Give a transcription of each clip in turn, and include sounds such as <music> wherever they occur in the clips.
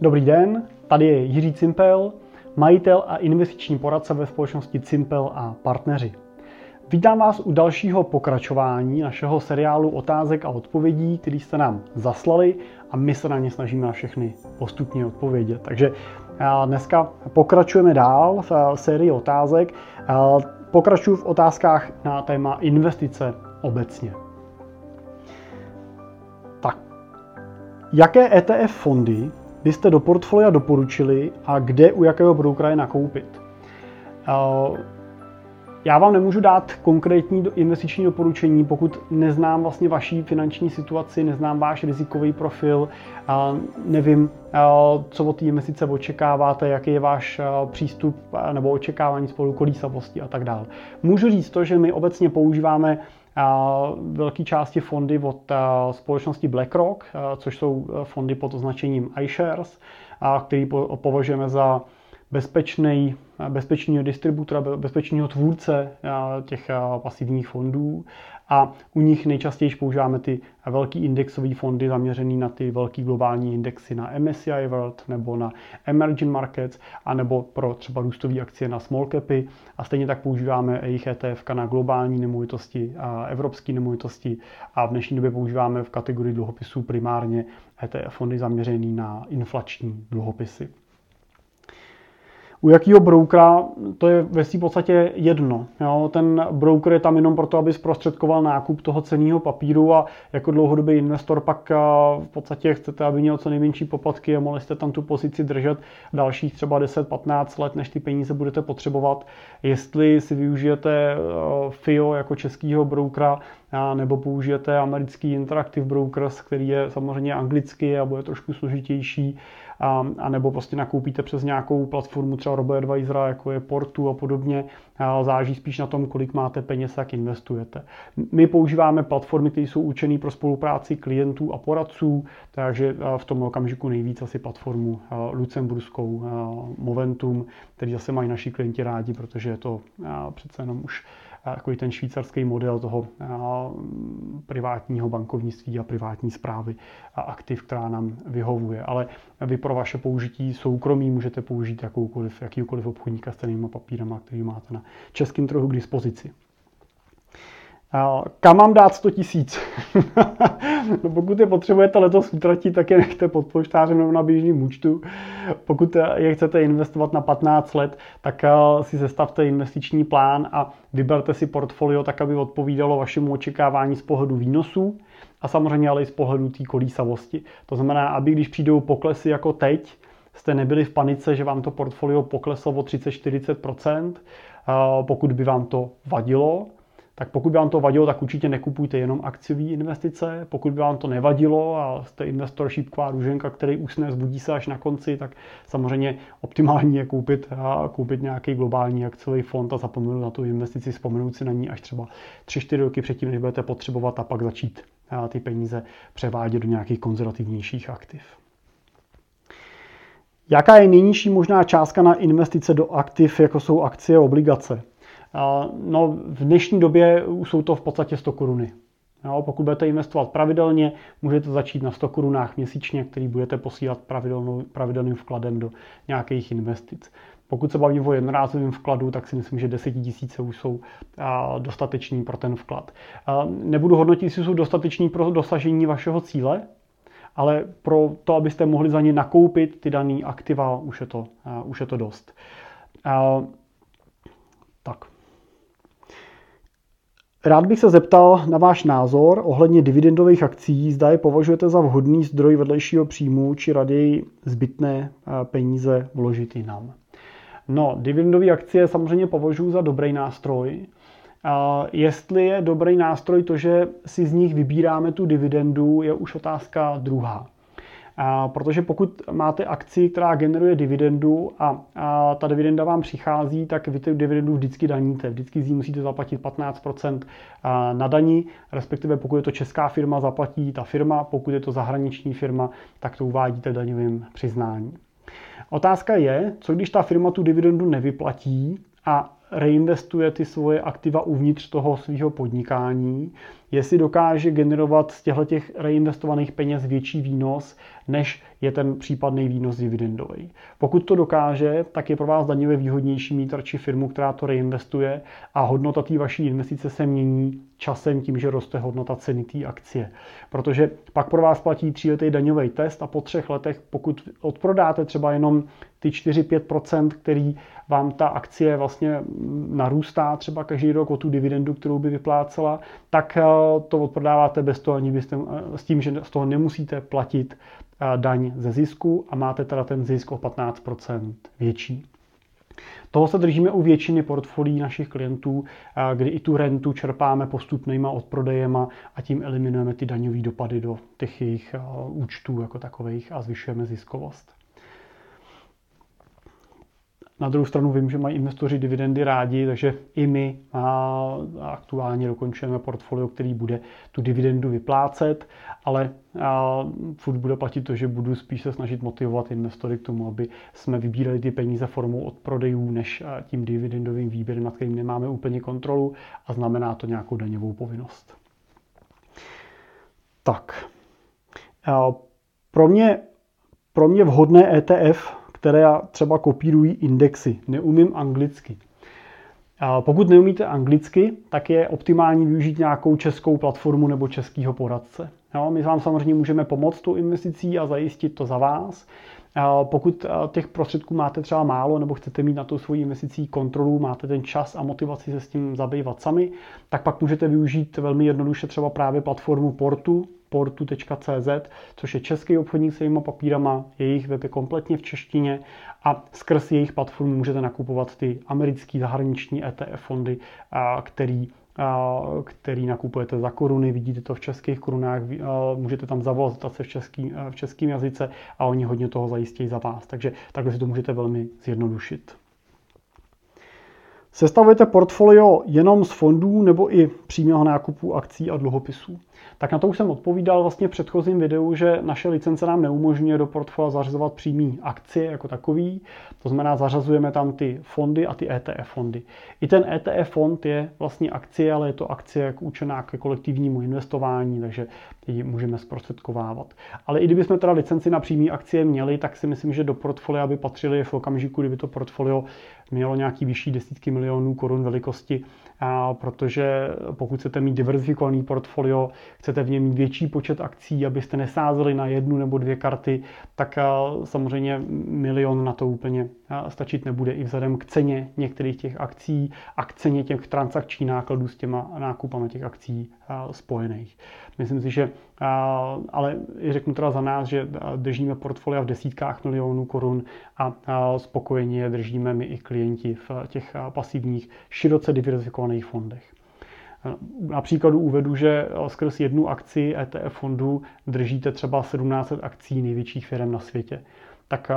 Dobrý den, tady je Jiří Cimpel, majitel a investiční poradce ve společnosti Cimpel a partneři. Vítám vás u dalšího pokračování našeho seriálu otázek a odpovědí, který jste nám zaslali a my se na ně snažíme na všechny postupně odpovědět. Takže dneska pokračujeme dál v sérii otázek. Pokračuju v otázkách na téma investice obecně. Tak, jaké ETF fondy byste do portfolia doporučili a kde u jakého brokera je nakoupit? Já vám nemůžu dát konkrétní investiční doporučení, pokud neznám vlastně vaší finanční situaci, neznám váš rizikový profil, nevím, co od té investice očekáváte, jaký je váš přístup nebo očekávání spolu kolísavosti a tak dále. Můžu říct to, že my obecně používáme velké části fondy od společnosti BlackRock, což jsou fondy pod označením iShares, který považujeme za bezpečný, bezpečného distributora, bezpečného tvůrce těch pasivních fondů. A u nich nejčastěji používáme ty velký indexové fondy zaměřený na ty velký globální indexy na MSCI World nebo na Emerging Markets a nebo pro třeba růstové akcie na small capy. A stejně tak používáme jejich ETF na globální nemovitosti a evropské nemovitosti. A v dnešní době používáme v kategorii dluhopisů primárně ETF fondy zaměřený na inflační dluhopisy. U jakého broukera, to je ve v podstatě jedno. Jo? Ten broker je tam jenom proto, aby zprostředkoval nákup toho ceného papíru a jako dlouhodobý investor pak v podstatě chcete, aby měl co nejmenší poplatky a mohli jste tam tu pozici držet dalších třeba 10-15 let, než ty peníze budete potřebovat. Jestli si využijete FIO jako českého broukera, nebo použijete americký Interactive Brokers, který je samozřejmě anglický a bude trošku složitější, a, a nebo prostě nakoupíte přes nějakou platformu třeba RoboAdvisora, jako je Portu a podobně. A záží spíš na tom, kolik máte peněz, jak investujete. My používáme platformy, které jsou určené pro spolupráci klientů a poradců, takže v tom okamžiku nejvíc asi platformu lucemburskou Momentum, který zase mají naši klienti rádi, protože je to přece jenom už takový ten švýcarský model toho privátního bankovnictví a privátní zprávy a aktiv, která nám vyhovuje. Ale vy pro vaše použití soukromí můžete použít jakoukoliv, jakýkoliv obchodníka s cenými papírama, který máte na českém trhu k dispozici. Kam mám dát 100 tisíc? <laughs> no pokud je potřebujete letos utratit, tak je nechte pod poštářem nebo na běžným účtu. Pokud je chcete investovat na 15 let, tak eh, si sestavte investiční plán a vyberte si portfolio tak, aby odpovídalo vašemu očekávání z pohledu výnosů a samozřejmě ale i z pohledu té kolísavosti. To znamená, aby když přijdou poklesy jako teď, jste nebyli v panice, že vám to portfolio pokleslo o 30-40%, eh, pokud by vám to vadilo, tak pokud by vám to vadilo, tak určitě nekupujte jenom akciové investice. Pokud by vám to nevadilo a jste investor šípková růženka, který usne, zbudí se až na konci, tak samozřejmě optimální je koupit, a koupit nějaký globální akciový fond a zapomenout na tu investici, vzpomenout si na ní až třeba 3-4 roky předtím, než budete potřebovat a pak začít ty peníze převádět do nějakých konzervativnějších aktiv. Jaká je nejnižší možná částka na investice do aktiv, jako jsou akcie a obligace? No, v dnešní době jsou to v podstatě 100 koruny. Jo, pokud budete investovat pravidelně, můžete začít na 100 korunách měsíčně, který budete posílat pravidelným vkladem do nějakých investic. Pokud se bavíme o jednorázovém vkladu, tak si myslím, že 10 tisíce už jsou dostatečný pro ten vklad. Nebudu hodnotit, jestli jsou dostateční pro dosažení vašeho cíle, ale pro to, abyste mohli za ně nakoupit ty dané aktiva, už je to, už je to dost. Tak. Rád bych se zeptal na váš názor ohledně dividendových akcí, zda je považujete za vhodný zdroj vedlejšího příjmu, či raději zbytné eh, peníze vložit jinam. No, dividendové akcie samozřejmě považuji za dobrý nástroj. Jestli je dobrý nástroj to, že si z nich vybíráme tu dividendu, je už otázka druhá. Protože pokud máte akci, která generuje dividendu a, ta dividenda vám přichází, tak vy tu dividendu vždycky daníte. Vždycky z ní musíte zaplatit 15% na daní, respektive pokud je to česká firma, zaplatí ta firma, pokud je to zahraniční firma, tak to uvádíte v daňovém přiznání. Otázka je, co když ta firma tu dividendu nevyplatí a reinvestuje ty svoje aktiva uvnitř toho svého podnikání, jestli dokáže generovat z těchto těch reinvestovaných peněz větší výnos, než je ten případný výnos dividendový. Pokud to dokáže, tak je pro vás daňově výhodnější mít radši firmu, která to reinvestuje a hodnota té vaší investice se mění časem tím, že roste hodnota ceny té akcie. Protože pak pro vás platí tříletý daňový test a po třech letech, pokud odprodáte třeba jenom ty 4-5%, který vám ta akcie vlastně narůstá třeba každý rok o tu dividendu, kterou by vyplácela, tak eh, to odprodáváte bez toho, ani byste, eh, s tím, že z toho nemusíte platit eh, daň ze zisku a máte teda ten zisk o 15% větší. Toho se držíme u většiny portfolií našich klientů, kdy i tu rentu čerpáme postupnýma odprodejema a tím eliminujeme ty daňové dopady do těch jejich účtů jako takových a zvyšujeme ziskovost. Na druhou stranu vím, že mají investoři dividendy rádi, takže i my aktuálně dokončujeme portfolio, který bude tu dividendu vyplácet, ale furt bude platit to, že budu spíš se snažit motivovat investory k tomu, aby jsme vybírali ty peníze formou od prodejů, než tím dividendovým výběrem, nad kterým nemáme úplně kontrolu a znamená to nějakou daňovou povinnost. Tak. Pro mě, pro mě vhodné ETF které třeba kopírují indexy. Neumím anglicky. Pokud neumíte anglicky, tak je optimální využít nějakou českou platformu nebo českého poradce. Jo, my vám samozřejmě můžeme pomoct tou investicí a zajistit to za vás. Pokud těch prostředků máte třeba málo nebo chcete mít na tu svoji investicí kontrolu, máte ten čas a motivaci se s tím zabývat sami, tak pak můžete využít velmi jednoduše třeba právě platformu Portu, portu.cz, což je český obchodník s jejíma papírama, jejich web je kompletně v češtině a skrz jejich platformu můžete nakupovat ty americké zahraniční ETF fondy, který který nakupujete za koruny, vidíte to v českých korunách, můžete tam zavolat se v, český, v českém jazyce a oni hodně toho zajistí za vás. Takže takhle si to můžete velmi zjednodušit. Sestavujete portfolio jenom z fondů nebo i přímého nákupu akcí a dluhopisů? Tak na to už jsem odpovídal vlastně v předchozím videu, že naše licence nám neumožňuje do portfolia zařazovat přímý akcie jako takový. To znamená, zařazujeme tam ty fondy a ty ETF fondy. I ten ETF fond je vlastně akcie, ale je to akcie jak určená ke kolektivnímu investování, takže ji můžeme zprostředkovávat. Ale i kdybychom teda licenci na přímý akcie měli, tak si myslím, že do portfolia by patřily v okamžiku, kdyby to portfolio mělo nějaký vyšší desítky milionů korun velikosti, protože pokud chcete mít diverzifikovaný portfolio, chcete v něm mít větší počet akcí, abyste nesázeli na jednu nebo dvě karty, tak samozřejmě milion na to úplně stačit nebude i vzhledem k ceně některých těch akcí a k ceně těch transakčních nákladů s těma nákupama těch akcí spojených. Myslím si, že, ale řeknu teda za nás, že držíme portfolia v desítkách milionů korun a spokojeně držíme my i klienti v těch pasivních, široce diverzifikovaných fondech. Například uvedu, že skrz jednu akci ETF fondu držíte třeba 1700 akcí největších firm na světě tak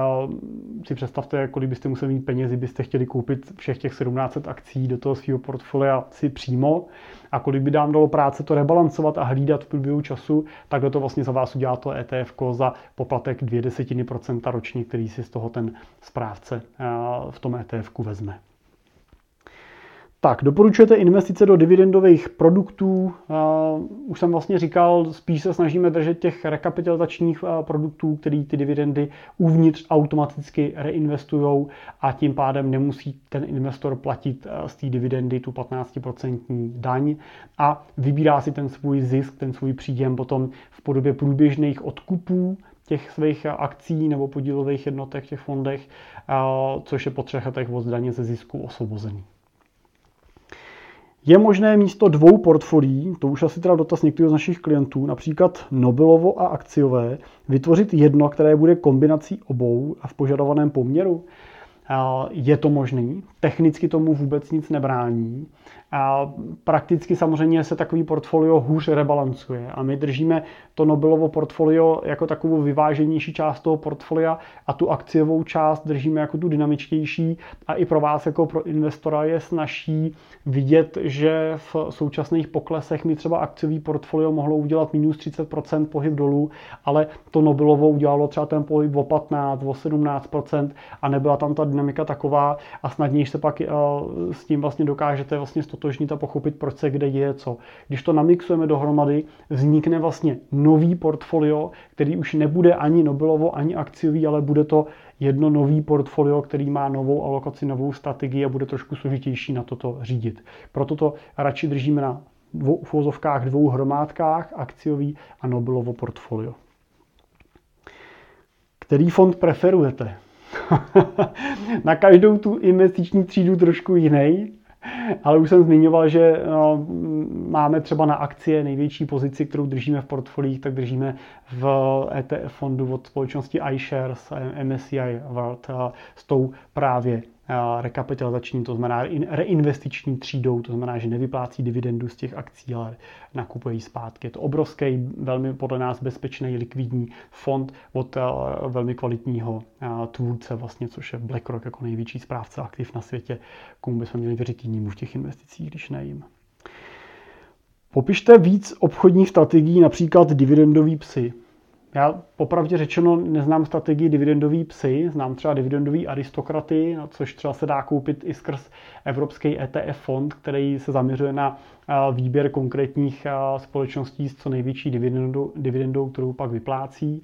si představte, kolik byste museli mít penězi, byste chtěli koupit všech těch 1700 akcí do toho svého portfolia si přímo a kolik by nám dalo práce to rebalancovat a hlídat v průběhu času, tak to vlastně za vás udělá to ETF za poplatek 2 desetiny procenta ročně, který si z toho ten správce v tom ETF vezme. Tak, doporučujete investice do dividendových produktů. Už jsem vlastně říkal, spíš se snažíme držet těch rekapitalizačních produktů, který ty dividendy uvnitř automaticky reinvestují a tím pádem nemusí ten investor platit z té dividendy tu 15% daň a vybírá si ten svůj zisk, ten svůj příjem potom v podobě průběžných odkupů těch svých akcí nebo podílových jednotek v těch fondech, což je po třech letech od daně ze zisku osvobozený. Je možné místo dvou portfolií, to už asi teda dotaz některých z našich klientů, například Nobelovo a akciové, vytvořit jedno, které bude kombinací obou a v požadovaném poměru? Je to možný, technicky tomu vůbec nic nebrání. A prakticky samozřejmě se takový portfolio hůř rebalancuje. A my držíme to Nobelovo portfolio jako takovou vyváženější část toho portfolia a tu akciovou část držíme jako tu dynamičtější. A i pro vás jako pro investora je snažší vidět, že v současných poklesech mi třeba akciový portfolio mohlo udělat minus 30% pohyb dolů, ale to Nobelovo udělalo třeba ten pohyb o 15, o 17% a nebyla tam ta dynamika taková a snadněji se pak eh, s tím vlastně dokážete vlastně stotožnit a pochopit, proč se kde děje co. Když to namixujeme dohromady, vznikne vlastně nový portfolio, který už nebude ani Nobelovo, ani akciový, ale bude to jedno nový portfolio, který má novou alokaci, novou strategii a bude trošku složitější na toto řídit. Proto to radši držíme na dvou, v dvou hromádkách, akciový a Nobelovo portfolio. Který fond preferujete? <laughs> na každou tu investiční třídu trošku jiný, <laughs> ale už jsem zmiňoval, že no, máme třeba na akcie největší pozici, kterou držíme v portfolích, tak držíme v ETF fondu od společnosti iShares, MSCI World s tou právě rekapitalizační, to znamená reinvestiční třídou, to znamená, že nevyplácí dividendu z těch akcí, ale nakupují zpátky. Je to obrovský, velmi podle nás bezpečný likvidní fond od velmi kvalitního tvůrce, vlastně, což je BlackRock jako největší správce aktiv na světě, komu bychom měli věřit jinému v těch investicích, když ne jim. Popište víc obchodních strategií, například dividendový psy. Já popravdě řečeno neznám strategii dividendový psy, znám třeba dividendový aristokraty, což třeba se dá koupit i skrz evropský ETF fond, který se zaměřuje na výběr konkrétních společností s co největší dividendou, dividendou kterou pak vyplácí.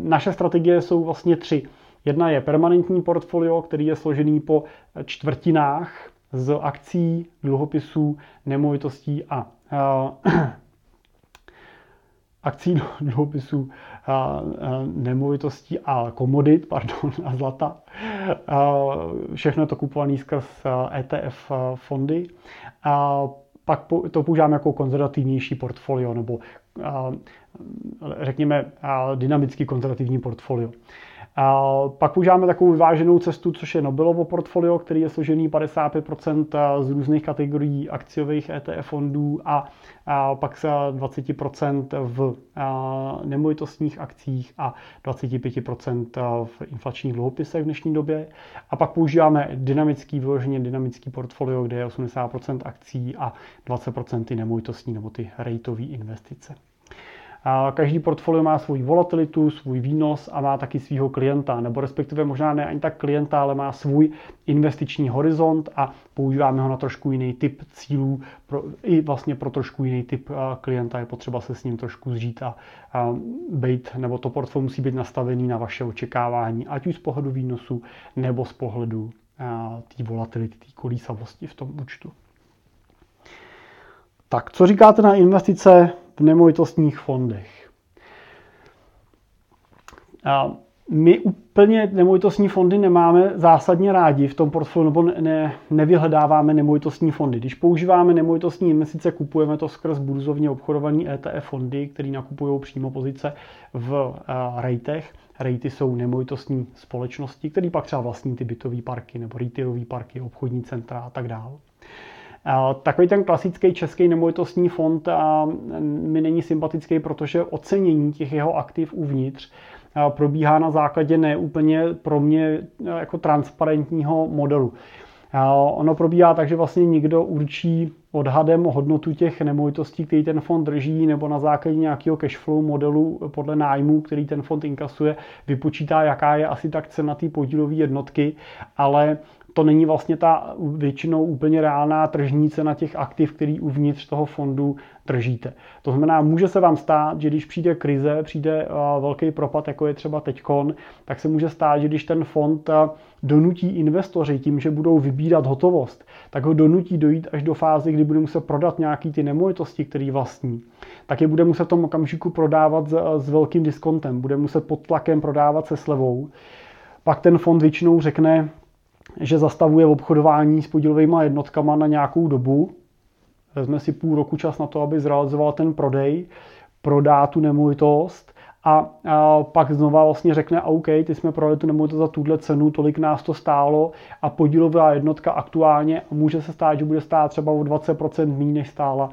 Naše strategie jsou vlastně tři. Jedna je permanentní portfolio, který je složený po čtvrtinách z akcí, dluhopisů, nemovitostí a akcí, dluhopisů, nemovitostí a komodit, pardon, a zlata. Všechno je to kupované skrz ETF fondy. A pak to používáme jako konzervativnější portfolio, nebo řekněme dynamicky konzervativní portfolio. A pak používáme takovou vyváženou cestu, což je Nobelovo portfolio, který je složený 55% z různých kategorií akciových ETF fondů a, pak se 20% v nemovitostních akcích a 25% v inflačních dluhopisech v dnešní době. A pak používáme dynamický, vyloženě dynamický portfolio, kde je 80% akcí a 20% ty nemovitostní nebo ty rateové investice. Každý portfolio má svou volatilitu, svůj výnos a má taky svého klienta, nebo respektive možná ne ani tak klienta, ale má svůj investiční horizont a používáme ho na trošku jiný typ cílů, pro, i vlastně pro trošku jiný typ klienta je potřeba se s ním trošku zžít a, a být, nebo to portfolio musí být nastavený na vaše očekávání, ať už z pohledu výnosu, nebo z pohledu té volatility, té kolísavosti v tom účtu. Tak, co říkáte na investice v nemovitostních fondech? A my úplně nemovitostní fondy nemáme zásadně rádi v tom portfoliu, nebo ne, nevyhledáváme nemovitostní fondy. Když používáme nemovitostní investice, kupujeme to skrz burzovně obchodovaný ETF fondy, které nakupují přímo pozice v uh, rejtech. Rejty jsou nemovitostní společnosti, které pak třeba vlastní ty bytové parky nebo retailové parky, obchodní centra a tak dále. Takový ten klasický český nemovitostní fond mi není sympatický, protože ocenění těch jeho aktiv uvnitř probíhá na základě neúplně pro mě jako transparentního modelu. Ono probíhá tak, že vlastně někdo určí odhadem hodnotu těch nemovitostí, který ten fond drží, nebo na základě nějakého cashflow modelu podle nájmu, který ten fond inkasuje, vypočítá, jaká je asi tak cena té podílové jednotky, ale to není vlastně ta většinou úplně reálná tržní cena těch aktiv, který uvnitř toho fondu držíte. To znamená, může se vám stát, že když přijde krize, přijde velký propad, jako je třeba teďkon, tak se může stát, že když ten fond donutí investoři tím, že budou vybírat hotovost, tak ho donutí dojít až do fáze, kdy bude muset prodat nějaký ty nemovitosti, který vlastní, tak je bude muset v tom okamžiku prodávat s, s velkým diskontem, bude muset pod tlakem prodávat se slevou. Pak ten fond většinou řekne, že zastavuje obchodování s podílovými jednotkama na nějakou dobu. Vezme si půl roku čas na to, aby zrealizoval ten prodej, prodá tu nemovitost a, a pak znova vlastně řekne, OK, ty jsme prodali tu nemovitost za tuhle cenu, tolik nás to stálo. A podílová jednotka aktuálně může se stát, že bude stát třeba o 20% méně, než stála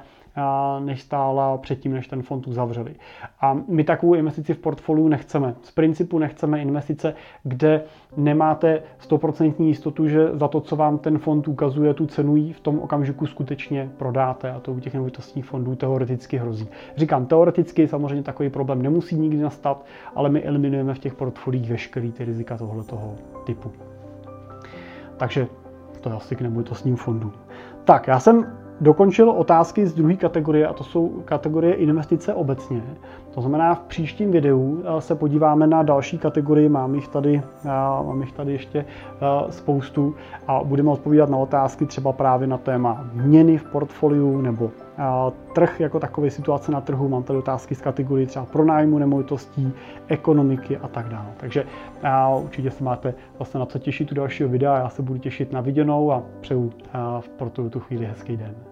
než stála předtím, než ten fond uzavřeli. A my takovou investici v portfoliu nechceme. Z principu nechceme investice, kde nemáte 100% jistotu, že za to, co vám ten fond ukazuje, tu cenu v tom okamžiku skutečně prodáte a to u těch nemovitostních fondů teoreticky hrozí. Říkám, teoreticky samozřejmě takový problém nemusí nikdy nastat, ale my eliminujeme v těch portfoliích veškerý ty rizika tohoto typu. Takže to je asi k nemovitostním fondům. Tak, já jsem dokončil otázky z druhé kategorie a to jsou kategorie investice obecně. To znamená, v příštím videu eh, se podíváme na další kategorii, mám jich tady, eh, mám jich tady ještě eh, spoustu a budeme odpovídat na otázky třeba právě na téma měny v portfoliu nebo trh jako takové situace na trhu. Mám tady otázky z kategorii třeba pronájmu nemovitostí, ekonomiky a tak dále. Takže určitě se máte vlastně na co těšit u dalšího videa. Já se budu těšit na viděnou a přeju pro tu chvíli hezký den.